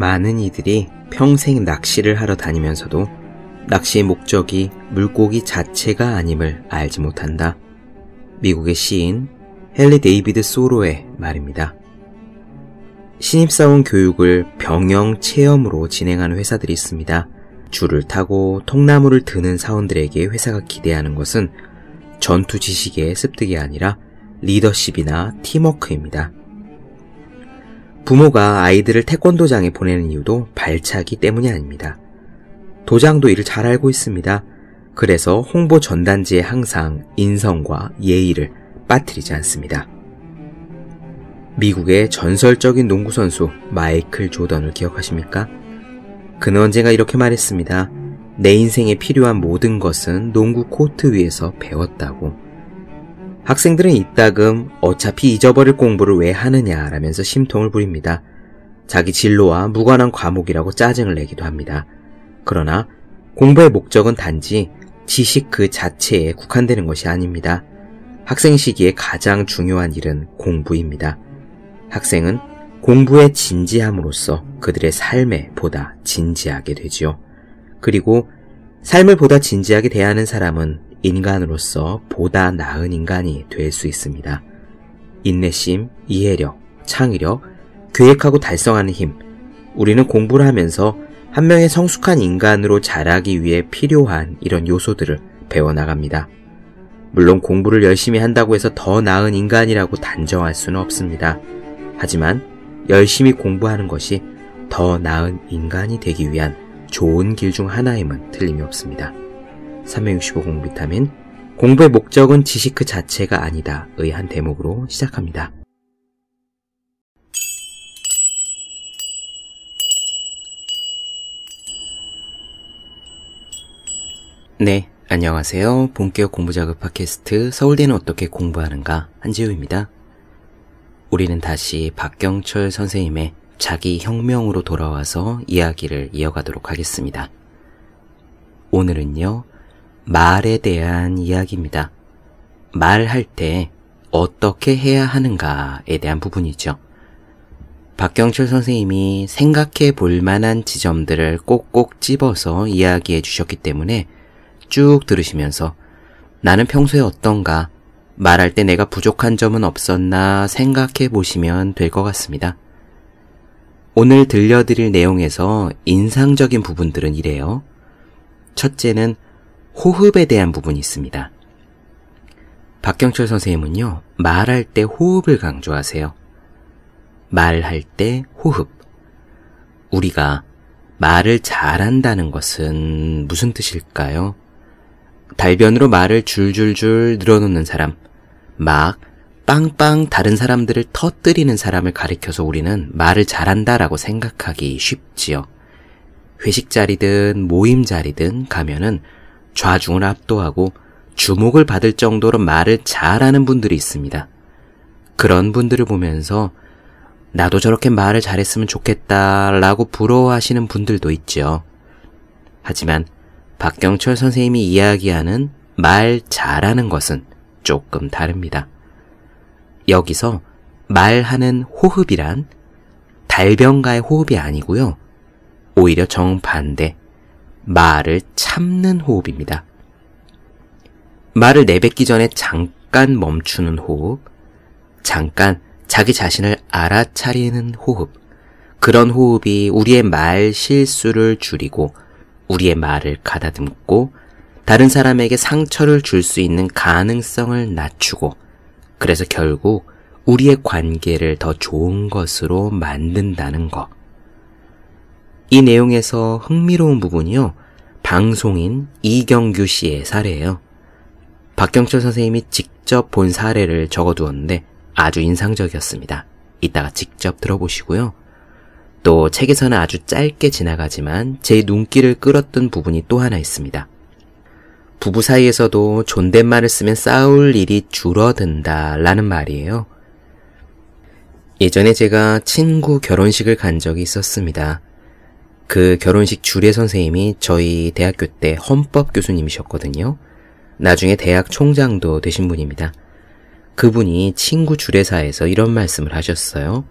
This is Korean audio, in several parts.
많은 이들이 평생 낚시를 하러 다니면서도 낚시의 목적이 물고기 자체가 아님을 알지 못한다. 미국의 시인 헨리 데이비드 소로의 말입니다. 신입사원 교육을 병영 체험으로 진행하는 회사들이 있습니다. 줄을 타고 통나무를 드는 사원들에게 회사가 기대하는 것은 전투 지식의 습득이 아니라 리더십이나 팀워크입니다. 부모가 아이들을 태권도장에 보내는 이유도 발차기 때문이 아닙니다. 도장도 이를 잘 알고 있습니다. 그래서 홍보 전단지에 항상 인성과 예의를 빠뜨리지 않습니다. 미국의 전설적인 농구선수 마이클 조던을 기억하십니까? 그는 언젠가 이렇게 말했습니다. 내 인생에 필요한 모든 것은 농구 코트 위에서 배웠다고. 학생들은 이따금 어차피 잊어버릴 공부를 왜 하느냐라면서 심통을 부립니다. 자기 진로와 무관한 과목이라고 짜증을 내기도 합니다. 그러나 공부의 목적은 단지 지식 그 자체에 국한되는 것이 아닙니다. 학생 시기에 가장 중요한 일은 공부입니다. 학생은 공부에 진지함으로써 그들의 삶에 보다 진지하게 되지요. 그리고 삶을 보다 진지하게 대하는 사람은 인간으로서 보다 나은 인간이 될 수 있습니다. 인내심, 이해력, 창의력, 계획하고 달성하는 힘. 우리는 공부를 하면서 한 명의 성숙한 인간으로 자라기 위해 필요한 이런 요소들을 배워나갑니다. 물론 공부를 열심히 한다고 해서 더 나은 인간이라고 단정할 수는 없습니다. 하지만 열심히 공부하는 것이 더 나은 인간이 되기 위한 좋은 길 중 하나임은 틀림이 없습니다. 365 공 비타민 공부의 목적은 지식 그 자체가 아니다 의 한 대목으로 시작합니다. 네, 안녕하세요. 본격 공부작업 팟캐스트 서울대는 어떻게 공부하는가 한지우입니다. 우리는 다시 박경철 선생님의 자기 혁명으로 돌아와서 이야기를 이어가도록 하겠습니다. 오늘은요, 말에 대한 이야기입니다. 말할 때 어떻게 해야 하는가에 대한 부분이죠. 박경철 선생님이 생각해 볼 만한 지점들을 꼭꼭 집어서 이야기해 주셨기 때문에 쭉 들으시면서 나는 평소에 어떤가 말할 때 내가 부족한 점은 없었나 생각해 보시면 될 것 같습니다. 오늘 들려드릴 내용에서 인상적인 부분들은 이래요. 첫째는 호흡에 대한 부분이 있습니다. 박경철 선생님은요, 말할 때 호흡을 강조하세요. 말할 때 호흡. 우리가 말을 잘한다는 것은 무슨 뜻일까요? 달변으로 말을 줄줄줄 늘어놓는 사람, 막 빵빵 다른 사람들을 터뜨리는 사람을 가리켜서 우리는 말을 잘한다라고 생각하기 쉽지요. 회식 자리든 모임 자리든 가면은 좌중을 압도하고 주목을 받을 정도로 말을 잘하는 분들이 있습니다. 그런 분들을 보면서 나도 저렇게 말을 잘했으면 좋겠다라고 부러워하시는 분들도 있죠. 하지만 박경철 선생님이 이야기하는 말 잘하는 것은 조금 다릅니다. 여기서 말하는 호흡이란 달변가의 호흡이 아니고요. 오히려 정반대, 말을 참는 호흡입니다. 말을 내뱉기 전에 잠깐 멈추는 호흡, 잠깐 자기 자신을 알아차리는 호흡, 그런 호흡이 우리의 말 실수를 줄이고 우리의 말을 가다듬고 다른 사람에게 상처를 줄 수 있는 가능성을 낮추고 그래서 결국 우리의 관계를 더 좋은 것으로 만든다는 것. 이 내용에서 흥미로운 부분이요. 방송인 이경규 씨의 사례예요. 박경철 선생님이 직접 본 사례를 적어두었는데 아주 인상적이었습니다. 이따가 직접 들어보시고요. 또 책에서는 아주 짧게 지나가지만 제 눈길을 끌었던 부분이 또 하나 있습니다. 부부 사이에서도 존댓말을 쓰면 싸울 일이 줄어든다 라는 말이에요. 예전에 제가 친구 결혼식을 간 적이 있었습니다. 그 결혼식 주례 선생님이 저희 대학교 때 헌법 교수님이셨거든요. 나중에 대학 총장도 되신 분입니다. 그분이 친구 주례사에서 이런 말씀을 하셨어요.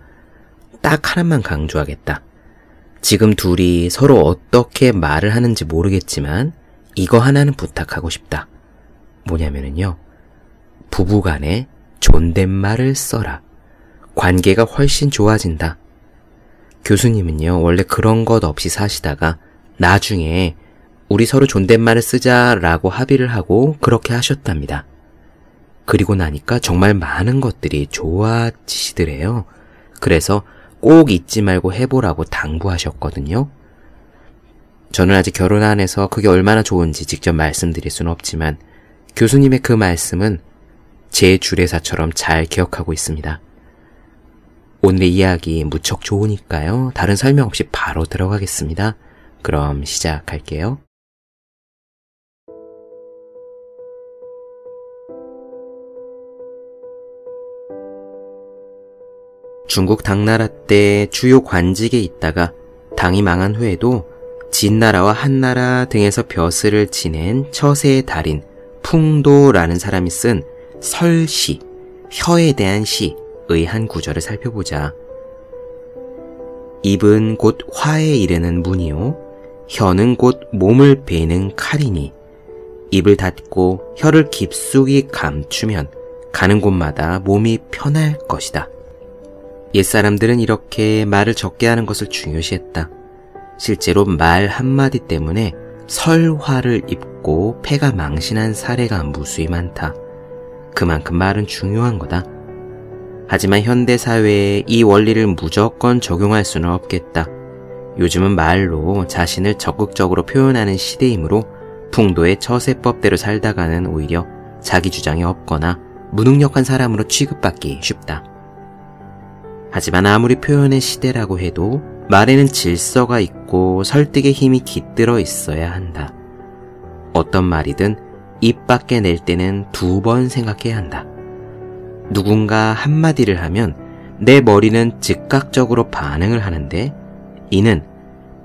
딱 하나만 강조하겠다. 지금 둘이 서로 어떻게 말을 하는지 모르겠지만 이거 하나는 부탁하고 싶다. 뭐냐면은요. 부부 간에 존댓말을 써라. 관계가 훨씬 좋아진다. 교수님은요, 원래 그런 것 없이 사시다가 나중에 우리 서로 존댓말을 쓰자라고 합의를 하고 그렇게 하셨답니다. 그리고 나니까 정말 많은 것들이 좋아지시더래요. 그래서 꼭 잊지 말고 해보라고 당부하셨거든요. 저는 아직 결혼 안 해서 그게 얼마나 좋은지 직접 말씀드릴 수는 없지만 교수님의 그 말씀은 제 주례사처럼 잘 기억하고 있습니다. 오늘의 이야기 무척 좋으니까요. 다른 설명 없이 바로 들어가겠습니다. 그럼 시작할게요. 중국 당나라 때 주요 관직에 있다가 당이 망한 후에도 진나라와 한나라 등에서 벼슬을 지낸 처세의 달인 풍도라는 사람이 쓴 설시, 혀에 대한 시 의한 구절을 살펴보자. 입은 곧 화에 이르는 문이요. 혀는 곧 몸을 베는 칼이니 입을 닫고 혀를 깊숙이 감추면 가는 곳마다 몸이 편할 것이다. 옛사람들은 이렇게 말을 적게 하는 것을 중요시했다. 실제로 말 한마디 때문에 설화를 입고 폐가 망신한 사례가 무수히 많다. 그만큼 말은 중요한 거다. 하지만 현대 사회에 이 원리를 무조건 적용할 수는 없겠다. 요즘은 말로 자신을 적극적으로 표현하는 시대이므로 풍도의 처세법대로 살다가는 오히려 자기 주장이 없거나 무능력한 사람으로 취급받기 쉽다. 하지만 아무리 표현의 시대라고 해도 말에는 질서가 있고 설득의 힘이 깃들어 있어야 한다. 어떤 말이든 입 밖에 낼 때는 두 번 생각해야 한다. 누군가 한마디를 하면 내 머리는 즉각적으로 반응을 하는데 이는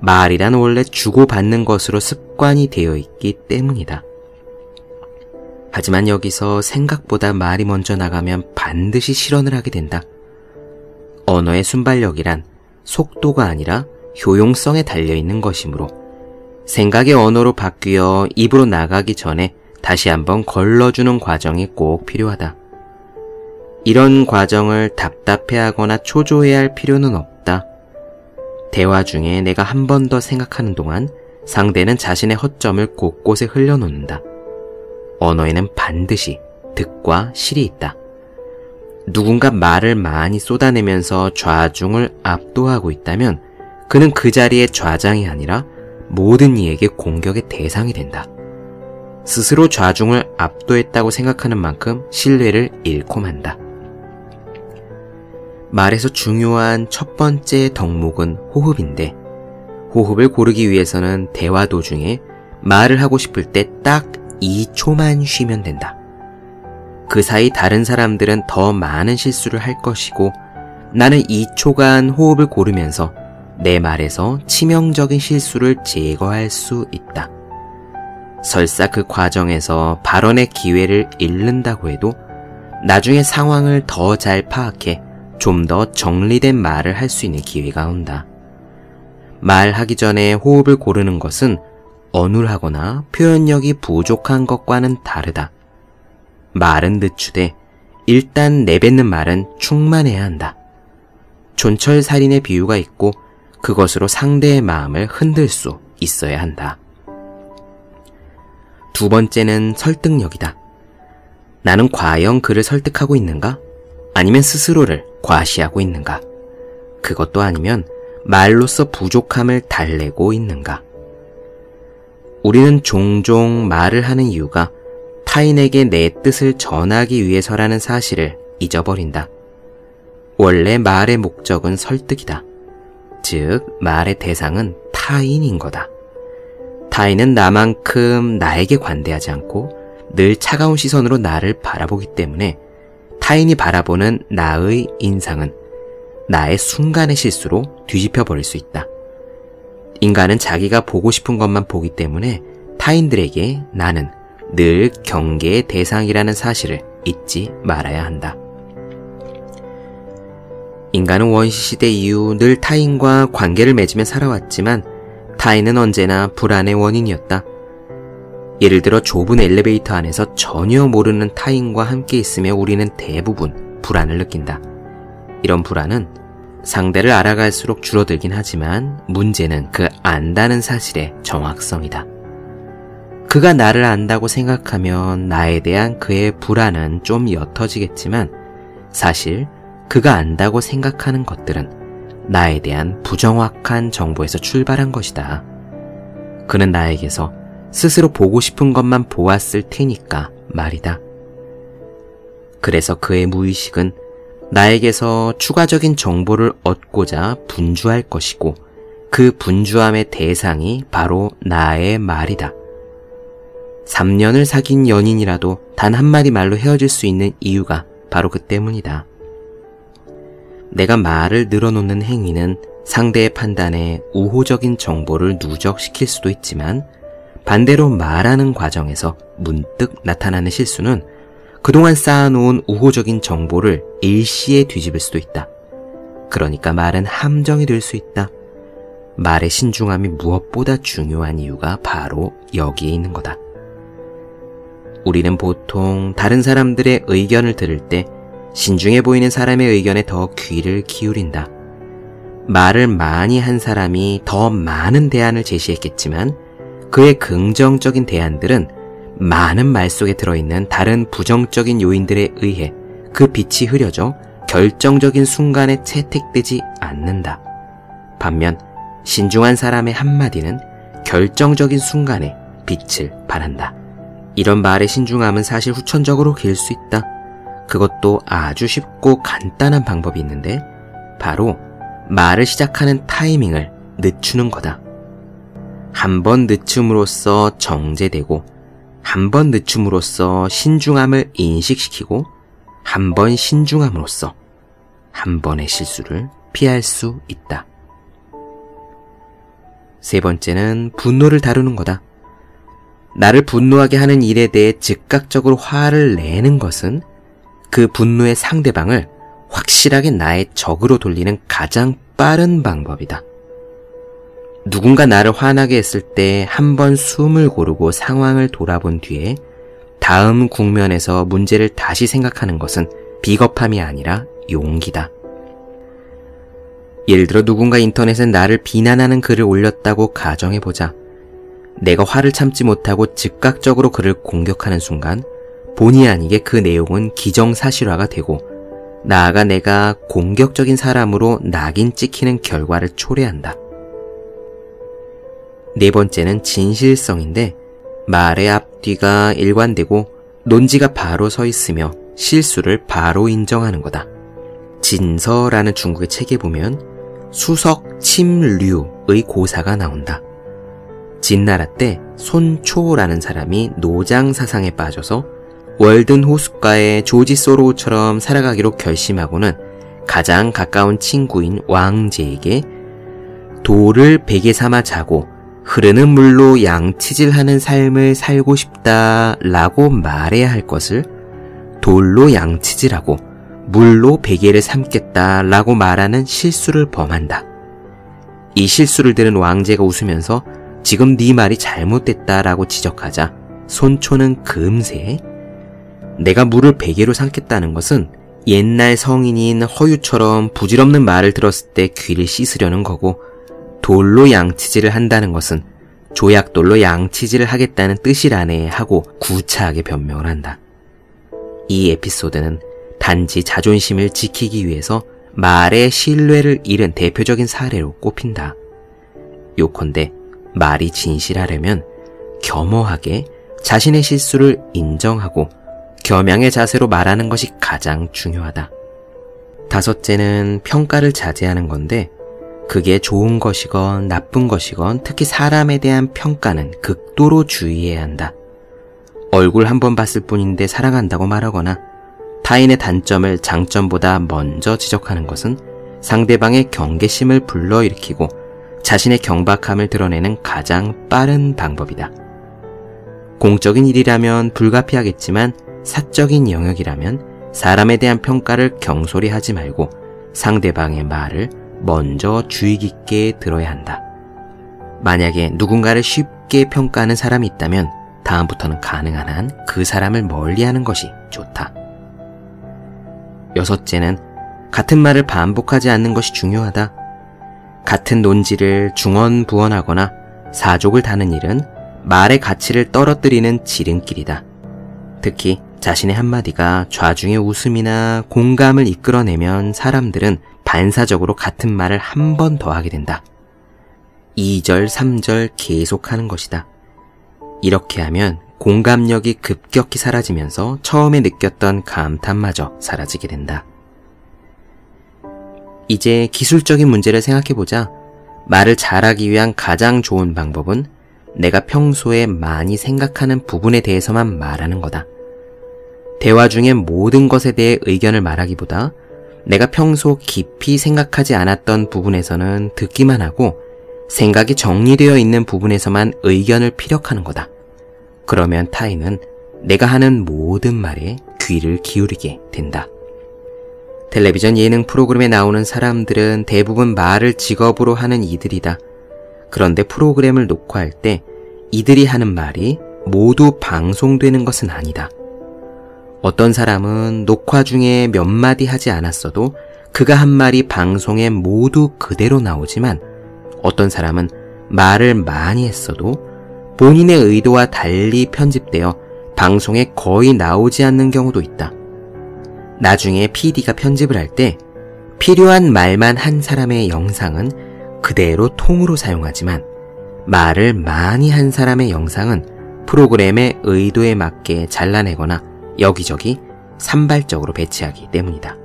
말이란 원래 주고받는 것으로 습관이 되어 있기 때문이다. 하지만 여기서 생각보다 말이 먼저 나가면 반드시 실언을 하게 된다. 언어의 순발력이란 속도가 아니라 효용성에 달려 있는 것이므로 생각의 언어로 바뀌어 입으로 나가기 전에 다시 한번 걸러주는 과정이 꼭 필요하다. 이런 과정을 답답해하거나 초조해야 할 필요는 없다. 대화 중에 내가 한 번 더 생각하는 동안 상대는 자신의 허점을 곳곳에 흘려놓는다. 언어에는 반드시 득과 실이 있다. 누군가 말을 많이 쏟아내면서 좌중을 압도하고 있다면 그는 그 자리의 좌장이 아니라 모든 이에게 공격의 대상이 된다. 스스로 좌중을 압도했다고 생각하는 만큼 신뢰를 잃고 만다. 말에서 중요한 첫 번째 덕목은 호흡인데 호흡을 고르기 위해서는 대화 도중에 말을 하고 싶을 때 딱 2초만 쉬면 된다. 그 사이 다른 사람들은 더 많은 실수를 할 것이고 나는 2초간 호흡을 고르면서 내 말에서 치명적인 실수를 제거할 수 있다. 설사 그 과정에서 발언의 기회를 잃는다고 해도 나중에 상황을 더 잘 파악해 좀 더 정리된 말을 할 수 있는 기회가 온다. 말하기 전에 호흡을 고르는 것은 어눌하거나 표현력이 부족한 것과는 다르다. 말은 늦추되 일단 내뱉는 말은 충만해야 한다. 존철살인의 비유가 있고 그것으로 상대의 마음을 흔들 수 있어야 한다. 두 번째는 설득력이다. 나는 과연 그를 설득하고 있는가? 아니면 스스로를 과시하고 있는가? 그것도 아니면 말로써 부족함을 달래고 있는가? 우리는 종종 말을 하는 이유가 타인에게 내 뜻을 전하기 위해서라는 사실을 잊어버린다. 원래 말의 목적은 설득이다. 즉, 말의 대상은 타인인 거다. 타인은 나만큼 나에게 관대하지 않고 늘 차가운 시선으로 나를 바라보기 때문에 타인이 바라보는 나의 인상은 나의 순간의 실수로 뒤집혀 버릴 수 있다. 인간은 자기가 보고 싶은 것만 보기 때문에 타인들에게 나는 늘 경계의 대상이라는 사실을 잊지 말아야 한다. 인간은 원시시대 이후 늘 타인과 관계를 맺으며 살아왔지만 타인은 언제나 불안의 원인이었다. 예를 들어 좁은 엘리베이터 안에서 전혀 모르는 타인과 함께 있으며 우리는 대부분 불안을 느낀다. 이런 불안은 상대를 알아갈수록 줄어들긴 하지만 문제는 그 안다는 사실의 정확성이다. 그가 나를 안다고 생각하면 나에 대한 그의 불안은 좀 옅어지겠지만 사실 그가 안다고 생각하는 것들은 나에 대한 부정확한 정보에서 출발한 것이다. 그는 나에게서 스스로 보고 싶은 것만 보았을 테니까 말이다. 그래서 그의 무의식은 나에게서 추가적인 정보를 얻고자 분주할 것이고 그 분주함의 대상이 바로 나의 말이다. 3년을 사귄 연인이라도 단 한마디 말로 헤어질 수 있는 이유가 바로 그 때문이다. 내가 말을 늘어놓는 행위는 상대의 판단에 우호적인 정보를 누적시킬 수도 있지만 반대로 말하는 과정에서 문득 나타나는 실수는 그동안 쌓아놓은 우호적인 정보를 일시에 뒤집을 수도 있다. 그러니까 말은 함정이 될 수 있다. 말의 신중함이 무엇보다 중요한 이유가 바로 여기에 있는 거다. 우리는 보통 다른 사람들의 의견을 들을 때 신중해 보이는 사람의 의견에 더 귀를 기울인다. 말을 많이 한 사람이 더 많은 대안을 제시했겠지만 그의 긍정적인 대안들은 많은 말 속에 들어있는 다른 부정적인 요인들에 의해 그 빛이 흐려져 결정적인 순간에 채택되지 않는다. 반면 신중한 사람의 한마디는 결정적인 순간에 빛을 발한다. 이런 말의 신중함은 사실 후천적으로 길수 있다. 그것도 아주 쉽고 간단한 방법이 있는데 바로 말을 시작하는 타이밍을 늦추는 거다. 한 번 늦춤으로써 정제되고 한 번 늦춤으로써 신중함을 인식시키고 한 번 신중함으로써 한 번의 실수를 피할 수 있다. 세 번째는 분노를 다루는 거다. 나를 분노하게 하는 일에 대해 즉각적으로 화를 내는 것은 그 분노의 상대방을 확실하게 나의 적으로 돌리는 가장 빠른 방법이다. 누군가 나를 화나게 했을 때 한 번 숨을 고르고 상황을 돌아본 뒤에 다음 국면에서 문제를 다시 생각하는 것은 비겁함이 아니라 용기다. 예를 들어 누군가 인터넷에 나를 비난하는 글을 올렸다고 가정해보자. 내가 화를 참지 못하고 즉각적으로 그를 공격하는 순간 본의 아니게 그 내용은 기정사실화가 되고 나아가 내가 공격적인 사람으로 낙인 찍히는 결과를 초래한다. 네 번째는 진실성인데 말의 앞뒤가 일관되고 논지가 바로 서 있으며 실수를 바로 인정하는 거다. 진서라는 중국의 책에 보면 수석 침류의 고사가 나온다. 진나라 때 손초라는 사람이 노장 사상에 빠져서 월든 호숫가의 조지 소로우처럼 살아가기로 결심하고는 가장 가까운 친구인 왕제에게 돌을 베개 삼아 자고 흐르는 물로 양치질하는 삶을 살고 싶다 라고 말해야 할 것을 돌로 양치질하고 물로 베개를 삼겠다 라고 말하는 실수를 범한다. 이 실수를 들은 왕제가 웃으면서 지금 네 말이 잘못됐다 라고 지적하자 손초는 금세 내가 물을 베개로 삼겠다는 것은 옛날 성인인 허유처럼 부질없는 말을 들었을 때 귀를 씻으려는 거고 돌로 양치질을 한다는 것은 조약돌로 양치질을 하겠다는 뜻이라네 하고 구차하게 변명을 한다. 이 에피소드는 단지 자존심을 지키기 위해서 말의 신뢰를 잃은 대표적인 사례로 꼽힌다. 요컨대 말이 진실하려면 겸허하게 자신의 실수를 인정하고 겸양의 자세로 말하는 것이 가장 중요하다. 다섯째는 평가를 자제하는 건데 그게 좋은 것이건 나쁜 것이건 특히 사람에 대한 평가는 극도로 주의해야 한다. 얼굴 한 번 봤을 뿐인데 사랑한다고 말하거나 타인의 단점을 장점보다 먼저 지적하는 것은 상대방의 경계심을 불러일으키고 자신의 경박함을 드러내는 가장 빠른 방법이다. 공적인 일이라면 불가피하겠지만 사적인 영역이라면 사람에 대한 평가를 경솔히 하지 말고 상대방의 말을 먼저 주의 깊게 들어야 한다. 만약에 누군가를 쉽게 평가하는 사람이 있다면 다음부터는 가능한 한 그 사람을 멀리 하는 것이 좋다. 여섯째는 같은 말을 반복하지 않는 것이 중요하다. 같은 논지를 중언부언하거나 사족을 다는 일은 말의 가치를 떨어뜨리는 지름길이다. 특히 자신의 한마디가 좌중의 웃음이나 공감을 이끌어내면 사람들은 반사적으로 같은 말을 한 번 더 하게 된다. 2절, 3절 계속하는 것이다. 이렇게 하면 공감력이 급격히 사라지면서 처음에 느꼈던 감탄마저 사라지게 된다. 이제 기술적인 문제를 생각해보자. 말을 잘하기 위한 가장 좋은 방법은 내가 평소에 많이 생각하는 부분에 대해서만 말하는 거다. 대화 중에 모든 것에 대해 의견을 말하기보다 내가 평소 깊이 생각하지 않았던 부분에서는 듣기만 하고 생각이 정리되어 있는 부분에서만 의견을 피력하는 거다. 그러면 타인은 내가 하는 모든 말에 귀를 기울이게 된다. 텔레비전 예능 프로그램에 나오는 사람들은 대부분 말을 직업으로 하는 이들이다. 그런데 프로그램을 녹화할 때 이들이 하는 말이 모두 방송되는 것은 아니다. 어떤 사람은 녹화 중에 몇 마디 하지 않았어도 그가 한 말이 방송에 모두 그대로 나오지만 어떤 사람은 말을 많이 했어도 본인의 의도와 달리 편집되어 방송에 거의 나오지 않는 경우도 있다. 나중에 PD가 편집을 할 때 필요한 말만 한 사람의 영상은 그대로 통으로 사용하지만 말을 많이 한 사람의 영상은 프로그램의 의도에 맞게 잘라내거나 여기저기 산발적으로 배치하기 때문이다.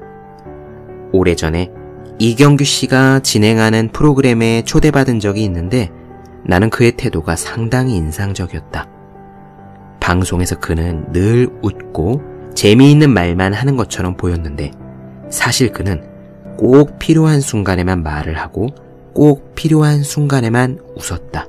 오래전에 이경규 씨가 진행하는 프로그램에 초대받은 적이 있는데 나는 그의 태도가 상당히 인상적이었다. 방송에서 그는 늘 웃고 재미있는 말만 하는 것처럼 보였는데 사실 그는 꼭 필요한 순간에만 말을 하고 꼭 필요한 순간에만 웃었다.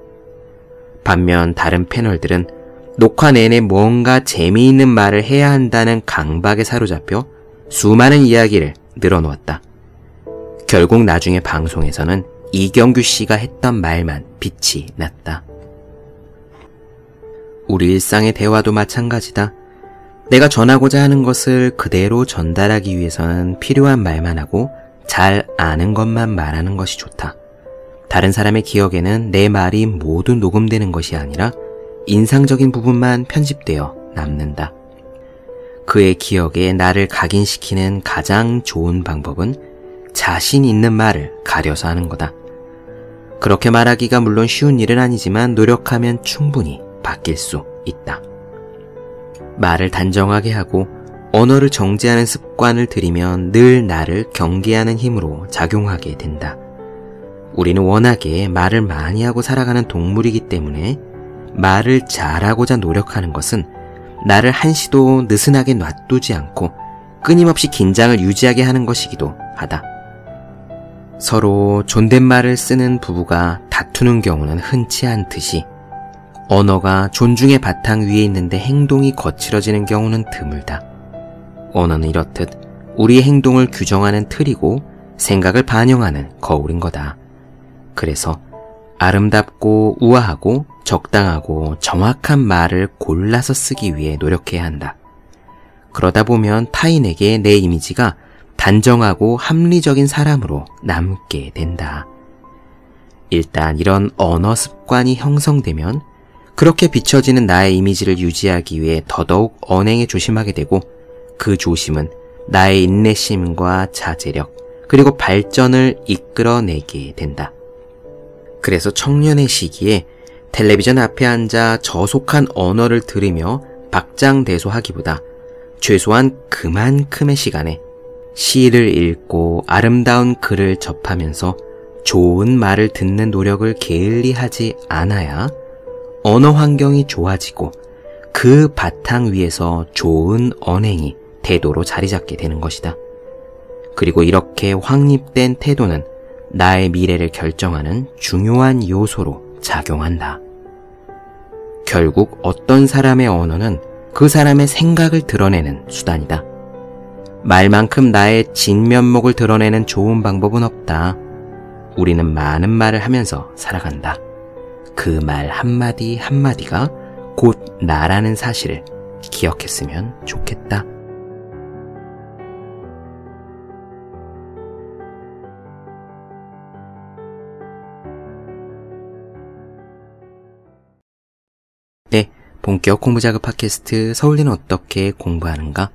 반면 다른 패널들은 녹화 내내 뭔가 재미있는 말을 해야 한다는 강박에 사로잡혀 수많은 이야기를 늘어놓았다. 결국 나중에 방송에서는 이경규 씨가 했던 말만 빛이 났다. 우리 일상의 대화도 마찬가지다. 내가 전하고자 하는 것을 그대로 전달하기 위해서는 필요한 말만 하고 잘 아는 것만 말하는 것이 좋다. 다른 사람의 기억에는 내 말이 모두 녹음되는 것이 아니라 인상적인 부분만 편집되어 남는다. 그의 기억에 나를 각인시키는 가장 좋은 방법은 자신 있는 말을 가려서 하는 거다. 그렇게 말하기가 물론 쉬운 일은 아니지만 노력하면 충분히 바뀔 수 있다. 말을 단정하게 하고 언어를 정제하는 습관을 들이면 늘 나를 경계하는 힘으로 작용하게 된다. 우리는 워낙에 말을 많이 하고 살아가는 동물이기 때문에 말을 잘하고자 노력하는 것은 나를 한시도 느슨하게 놔두지 않고 끊임없이 긴장을 유지하게 하는 것이기도 하다. 서로 존댓말을 쓰는 부부가 다투는 경우는 흔치 않듯이 언어가 존중의 바탕 위에 있는데 행동이 거칠어지는 경우는 드물다. 언어는 이렇듯 우리의 행동을 규정하는 틀이고 생각을 반영하는 거울인 거다. 그래서 아름답고 우아하고 적당하고 정확한 말을 골라서 쓰기 위해 노력해야 한다. 그러다 보면 타인에게 내 이미지가 단정하고 합리적인 사람으로 남게 된다. 일단 이런 언어 습관이 형성되면 그렇게 비춰지는 나의 이미지를 유지하기 위해 더더욱 언행에 조심하게 되고 그 조심은 나의 인내심과 자제력, 그리고 발전을 이끌어내게 된다. 그래서 청년의 시기에 텔레비전 앞에 앉아 저속한 언어를 들으며 박장대소하기보다 최소한 그만큼의 시간에 시를 읽고 아름다운 글을 접하면서 좋은 말을 듣는 노력을 게을리 하지 않아야 언어 환경이 좋아지고 그 바탕 위에서 좋은 언행이 태도로 자리 잡게 되는 것이다. 그리고 이렇게 확립된 태도는 나의 미래를 결정하는 중요한 요소로 작용한다. 결국 어떤 사람의 언어는 그 사람의 생각을 드러내는 수단이다. 말만큼 나의 진면목을 드러내는 좋은 방법은 없다. 우리는 많은 말을 하면서 살아간다. 그 말 한마디 한마디가 곧 나라는 사실을 기억했으면 좋겠다. 본격 공부자극 팟캐스트 서울대는 어떻게 공부하는가?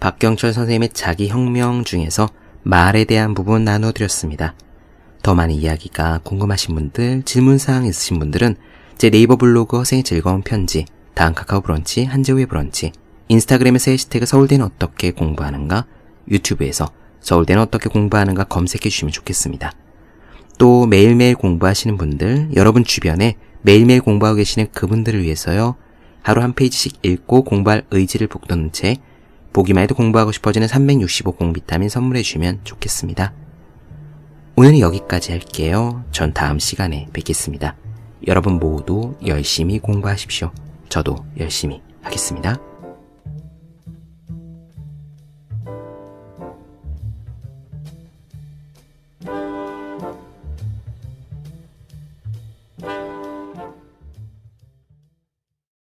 박경철 선생님의 자기 혁명 중에서 말에 대한 부분 나눠드렸습니다. 더 많은 이야기가 궁금하신 분들, 질문사항 있으신 분들은 제 네이버 블로그 허생의 즐거운 편지, 다음 카카오 브런치, 한재우의 브런치, 인스타그램에서 해시태그 서울대는 어떻게 공부하는가, 유튜브에서 서울대는 어떻게 공부하는가 검색해 주시면 좋겠습니다. 또 매일매일 공부하시는 분들, 여러분 주변에 매일매일 공부하고 계시는 그분들을 위해서요, 하루 한 페이지씩 읽고 공부할 의지를 북돋는 책, 보기만 해도 공부하고 싶어지는 365 공 비타민 선물해 주시면 좋겠습니다. 오늘은 여기까지 할게요. 전 다음 시간에 뵙겠습니다. 여러분 모두 열심히 공부하십시오. 저도 열심히 하겠습니다.